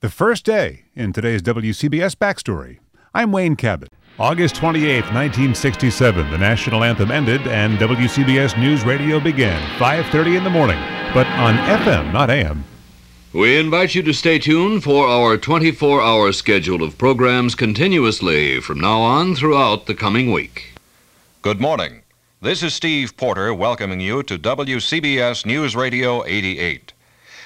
The first day in today's WCBS backstory. I'm Wayne Cabot. August 28, 1967, the national anthem ended and WCBS News Radio began, 5:30 in the morning, but on FM, not AM. We invite you to stay tuned for our 24-hour schedule of programs continuously from now on throughout the coming week. Good morning. This is Steve Porter welcoming you to WCBS News Radio 88.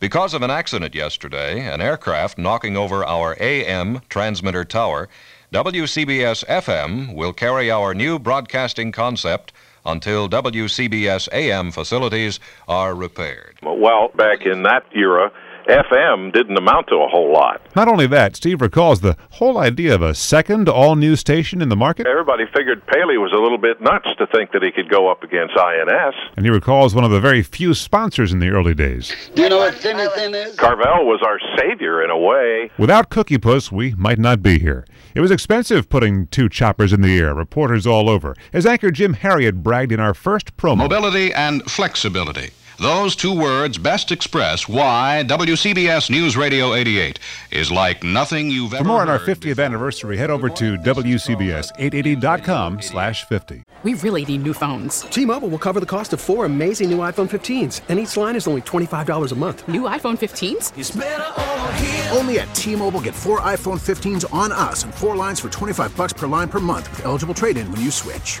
Because of an accident yesterday, an aircraft knocking over our AM transmitter tower, WCBS FM will carry our new broadcasting concept until WCBS AM facilities are repaired. Well, back in that era, FM didn't amount to a whole lot. Not only that, Steve recalls the whole idea of a second all new station in the market. Everybody figured Paley was a little bit nuts to think that he could go up against INS. And he recalls one of the very few sponsors in the early days. Do you know what thin thin is? Carvel was our savior in a way. Without Cookie Puss, we might not be here. It was expensive putting two choppers in the air, reporters all over. As anchor Jim Harriott bragged in our first promo. Mobility and flexibility. Those two words best express why WCBS News Radio 88 is like nothing you've For ever For more on our heard 50th anniversary, head over to WCBS880.com slash 50. We really need new phones. T-Mobile will cover the cost of four amazing new iPhone 15s, and each line is only $25 a month. New iPhone 15s? Only at T-Mobile get four iPhone 15s on us and four lines for 25 bucks per line per month with eligible trade-in when you switch.